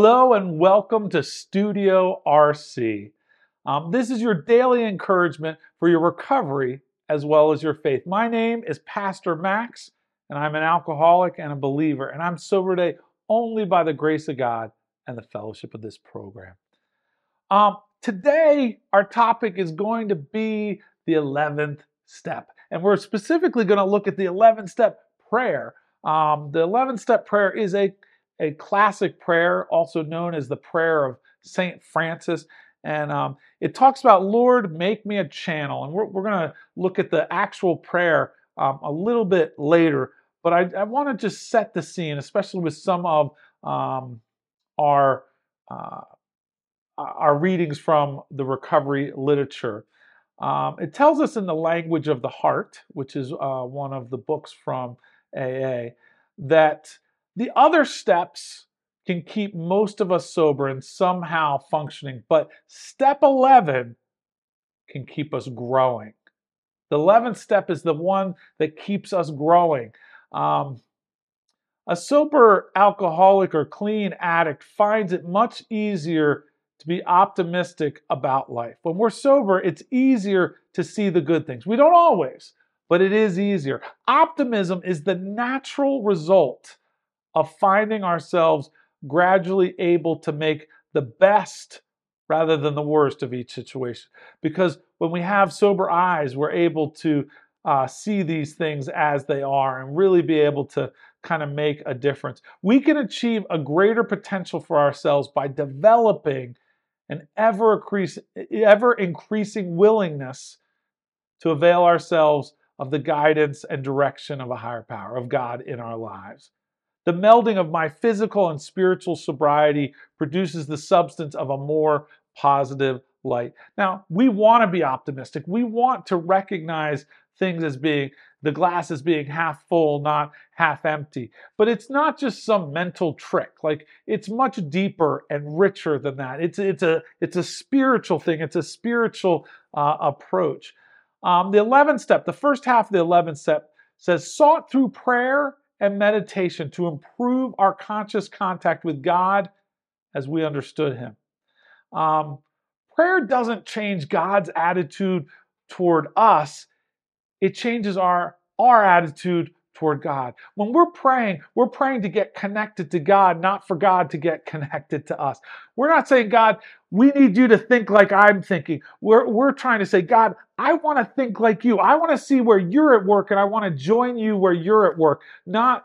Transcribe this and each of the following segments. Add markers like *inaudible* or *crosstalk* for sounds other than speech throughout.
Hello and welcome to Studio RC. Um, this is your daily encouragement for your recovery as well as your faith. My name is Pastor Max, and I'm an alcoholic and a believer, and I'm sober today only by the grace of God and the fellowship of this program. Um, today, our topic is going to be the 11th step, and we're specifically going to look at the 11 step prayer. Um, the 11 step prayer is a, a classic prayer, also known as the prayer of St. Francis. And um, it talks about, Lord, make me a channel. And we're, we're going to look at the actual prayer um, a little bit later. But I, I want to just set the scene, especially with some of um, our, uh, our readings from the recovery literature. Um, it tells us in the language of the heart, which is uh, one of the books from AA, that the other steps can keep most of us sober and somehow functioning, but step 11 can keep us growing. The 11th step is the one that keeps us growing. Um, a sober alcoholic or clean addict finds it much easier to be optimistic about life. When we're sober, it's easier to see the good things. We don't always, but it is easier. Optimism is the natural result of finding ourselves gradually able to make the best rather than the worst of each situation. Because when we have sober eyes, we're able to uh, see these things as they are and really be able to kind of make a difference. We can achieve a greater potential for ourselves by developing an ever, increase, ever increasing willingness to avail ourselves of the guidance and direction of a higher power, of God in our lives. The melding of my physical and spiritual sobriety produces the substance of a more positive light. Now, we want to be optimistic. We want to recognize things as being the glass as being half full, not half empty. But it's not just some mental trick. Like it's much deeper and richer than that. It's it's a it's a spiritual thing. It's a spiritual uh, approach. Um, the 11th step, the first half of the 11th step says, sought through prayer and meditation to improve our conscious contact with God as we understood Him. Um, prayer doesn't change God's attitude toward us, it changes our, our attitude toward God. When we're praying, we're praying to get connected to God, not for God to get *laughs* connected to us. We're not saying, God, we need you to think like I'm thinking. We're, we're trying to say, God, I want to think like you. I want to see where you're at work and I want to join you where you're at work. Not,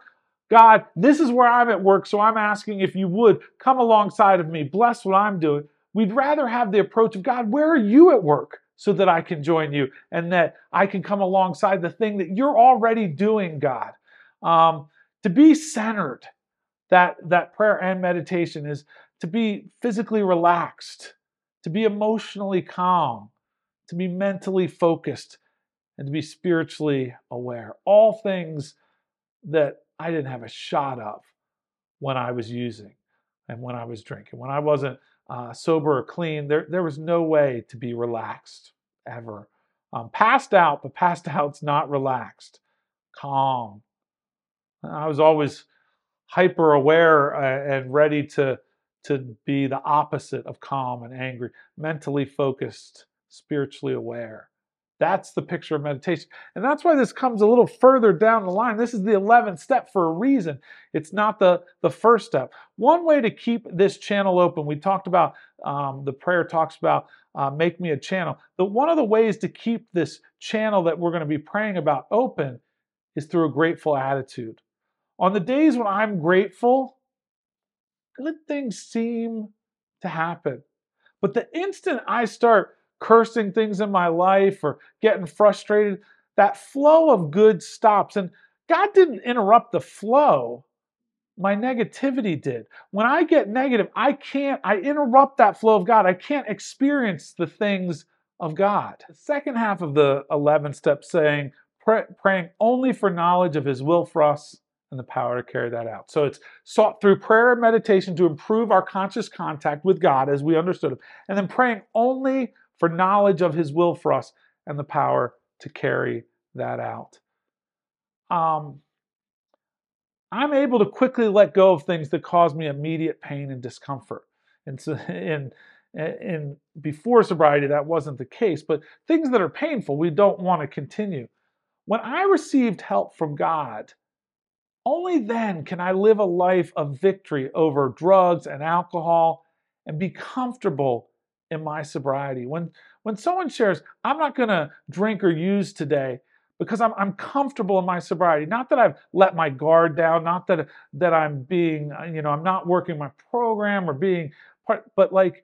God, this is where I'm at work, so I'm asking if you would come alongside of me, bless what I'm doing. We'd rather have the approach of God, where are you at work? so that I can join you and that I can come alongside the thing that you're already doing, God. Um, to be centered, that, that prayer and meditation is to be physically relaxed, to be emotionally calm, to be mentally focused, and to be spiritually aware. All things that I didn't have a shot of when I was using and when I was drinking. When I wasn't uh, sober or clean, there, there was no way to be relaxed ever. Um, passed out, but passed *laughs* out's not relaxed, calm. I was always hyper aware uh, and ready to, to be the opposite of calm and angry, mentally focused, spiritually aware. That's the picture of meditation. And that's why this comes a little further down the line. This is the 11th step for a reason. It's not the, the first step. One way to keep this channel open, we talked about, um, the prayer talks about uh, make me a channel. But one of the ways to keep this channel that we're going to be praying about open is through a grateful attitude. On the days when I'm grateful, good things seem to happen. But the instant I start cursing things in my life or getting frustrated, that flow of good stops. And God didn't interrupt the flow. My negativity did. When I get negative, I can't, I interrupt that flow of God. I can't experience the things of God. The second half of the 11 steps saying, pray, praying only for knowledge of His will for us and the power to carry that out. So it's sought through prayer and meditation to improve our conscious contact with God as we understood Him, and then praying only for knowledge of His will for us and the power to carry that out. Um, I'm able to quickly let go of things that cause me immediate pain and discomfort. And so, *laughs* in, in before sobriety, that wasn't the case. But things that are painful, we don't want to continue. When I received help from God, only then can I live a life of victory over drugs and alcohol and be comfortable in my sobriety. When when someone shares, I'm not going to drink or use today, because I'm, I'm comfortable in my sobriety. Not that I've let my guard down, not that that I'm being, uh, you know, I'm not working my program or being part, but like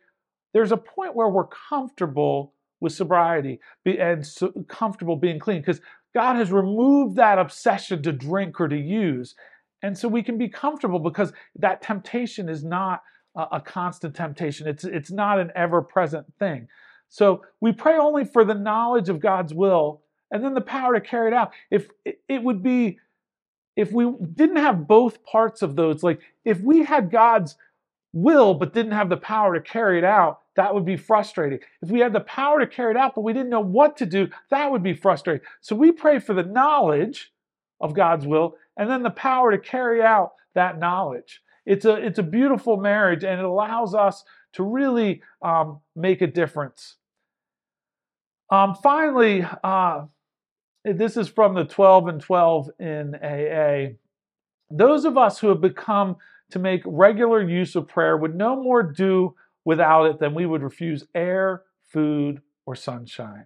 there's a point where we're comfortable with sobriety and so comfortable being clean because God has removed that obsession to drink or to use. And so we can be comfortable because that temptation is not a, constant temptation. It's it's not an ever-present thing. So we pray only for the knowledge of God's will and then the power to carry it out. If it would be, if we didn't have both parts of those, like if we had God's will but didn't have the power to carry it out, that would be frustrating. If we had the power to carry it out but we didn't know what to do, that would be frustrating. So we pray for the knowledge of God's will and then the power to carry out that knowledge. It's a, it's a beautiful marriage and it allows us to really um, make a difference. Um, finally, uh, this is from the 12 and 12 in AA. Those of us who have become to make regular use of prayer would no more do without it than we would refuse air, food, or sunshine.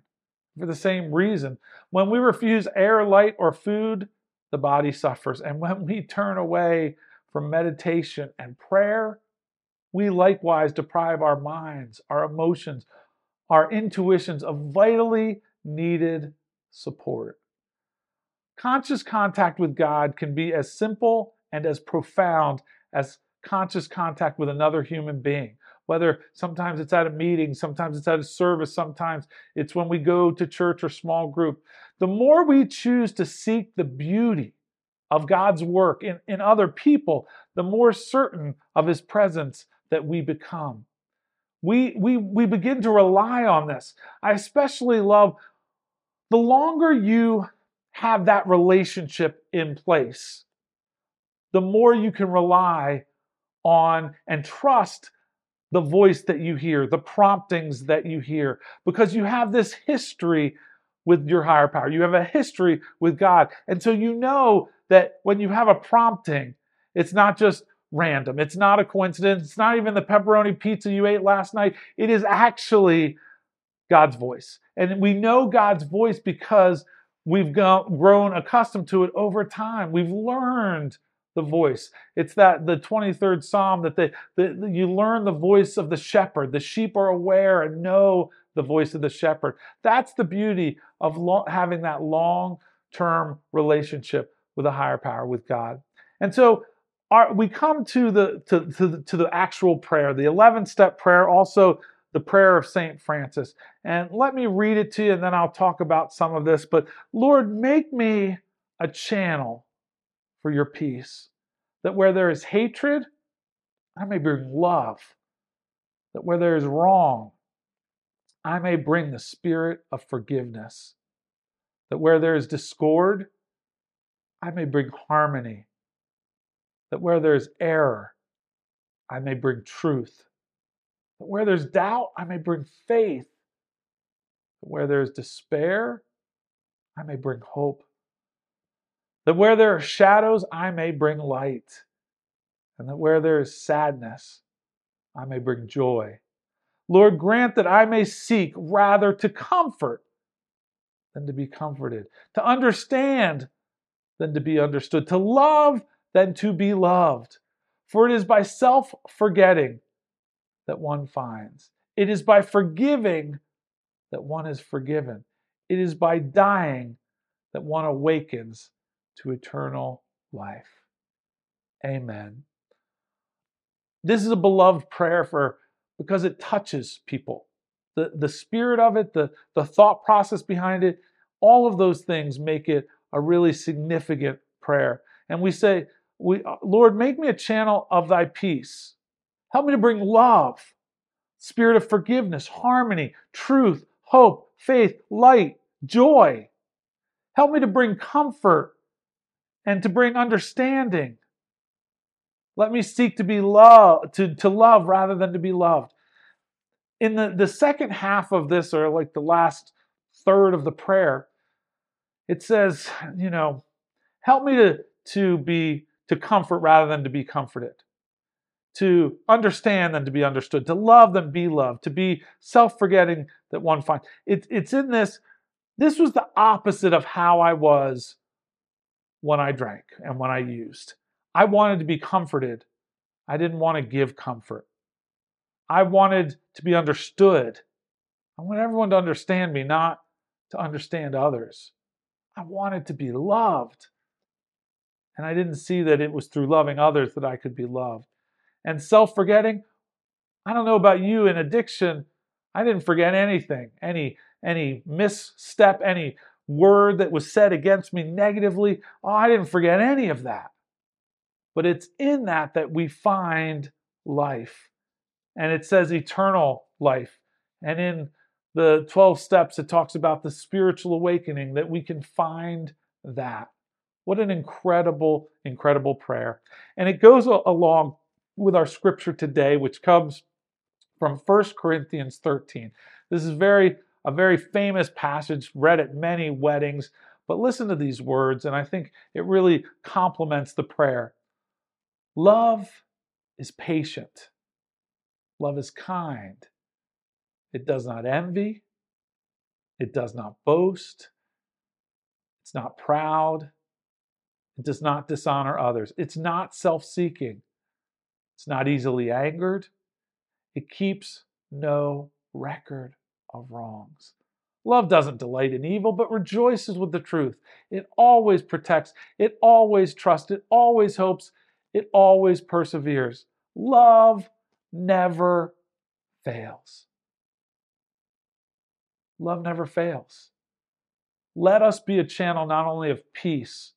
For the same reason, when we refuse air, light, or food, the body suffers. And when we turn away from meditation and prayer, we likewise deprive our minds, our emotions, our intuitions of vitally needed support. Conscious contact with God can be as simple and as profound as conscious contact with another human being. Whether sometimes it's at a meeting, sometimes it's at a service, sometimes it's when we go to church or small group. The more we choose to seek the beauty of God's work in, in other people, the more certain of His presence that we become. We, we, we begin to rely on this. I especially love the longer you have that relationship in place, the more you can rely on and trust the voice that you hear, the promptings that you hear, because you have this history with your higher power. You have a history with God. And so you know that when you have a prompting, it's not just random, it's not a coincidence, it's not even the pepperoni pizza you ate last night. It is actually God's voice. And we know God's voice because we've grown accustomed to it over time. We've learned the voice. It's that the 23rd Psalm that the, the, you learn the voice of the shepherd. The sheep are aware and know the voice of the shepherd. That's the beauty of lo- having that long term relationship with a higher power, with God. And so our, we come to the, to, to, the, to the actual prayer, the 11 step prayer, also the prayer of St. Francis. And let me read it to you and then I'll talk about some of this. But Lord, make me a channel for your peace, that where there is hatred, I may bring love, that where there is wrong, I may bring the spirit of forgiveness, that where there is discord, I may bring harmony, that where there is error, I may bring truth That where there's doubt, I may bring faith. That where there's despair, I may bring hope. That where there are shadows, I may bring light. And that where there is sadness, I may bring joy. Lord, grant that I may seek rather to comfort than to be comforted, to understand than to be understood, to love than to be loved. For it is by self forgetting that one finds. It is by forgiving that one is forgiven. It is by dying that one awakens to eternal life. Amen. This is a beloved prayer for because it touches people. The, the spirit of it, the, the thought process behind it, all of those things make it a really significant prayer. And we say, we, uh, Lord, make me a channel of thy peace. Help me to bring love, spirit of forgiveness, harmony, truth, hope, faith, light, joy. Help me to bring comfort and to bring understanding Let me seek to be love to, to love rather than to be loved. In the, the second half of this, or like the last third of the prayer, it says, you know, help me to, to be to comfort rather than to be comforted, to understand than to be understood, to love than be loved, to be self-forgetting that one finds. It, it's in this. This was the opposite of how I was when I drank and when I used. I wanted to be comforted. I didn't want to give comfort. I wanted to be understood. I want everyone to understand me, not to understand others. I wanted to be loved. And I didn't see that it was through loving others that I could be loved. And self forgetting, I don't know about you in addiction, I didn't forget anything, any any misstep, any word that was said against me negatively. Oh, I didn't forget any of that. But it's in that that we find life. And it says eternal life. And in the 12 steps, it talks about the spiritual awakening that we can find that. What an incredible, incredible prayer. And it goes along with our scripture today, which comes from 1 Corinthians 13. This is very a very famous passage read at many weddings, but listen to these words, and I think it really complements the prayer. Love is patient. Love is kind. It does not envy. It does not boast. It's not proud. It does not dishonor others. It's not self seeking. It's not easily angered. It keeps no record of wrongs. Love doesn't delight in evil, but rejoices with the truth. It always protects, it always trusts, it always hopes, it always perseveres. Love never fails. Love never fails. Let us be a channel not only of peace,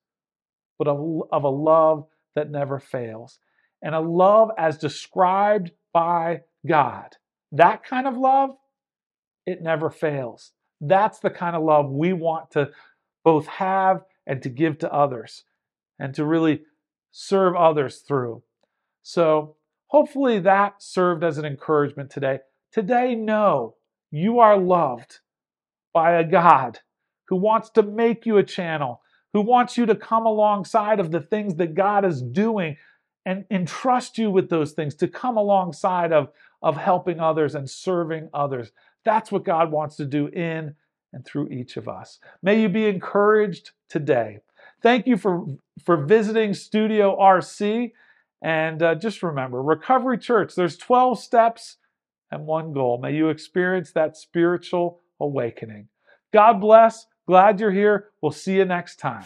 but of, of a love that never fails. And a love as described by God. That kind of love, it never fails. That's the kind of love we want to both have and to give to others and to really serve others through. So, hopefully, that served as an encouragement today. Today, know you are loved by a God who wants to make you a channel who wants you to come alongside of the things that God is doing and entrust you with those things to come alongside of, of helping others and serving others. That's what God wants to do in and through each of us. May you be encouraged today. Thank you for, for visiting Studio RC. And uh, just remember, Recovery Church, there's 12 steps and one goal. May you experience that spiritual awakening. God bless. Glad you're here. We'll see you next time.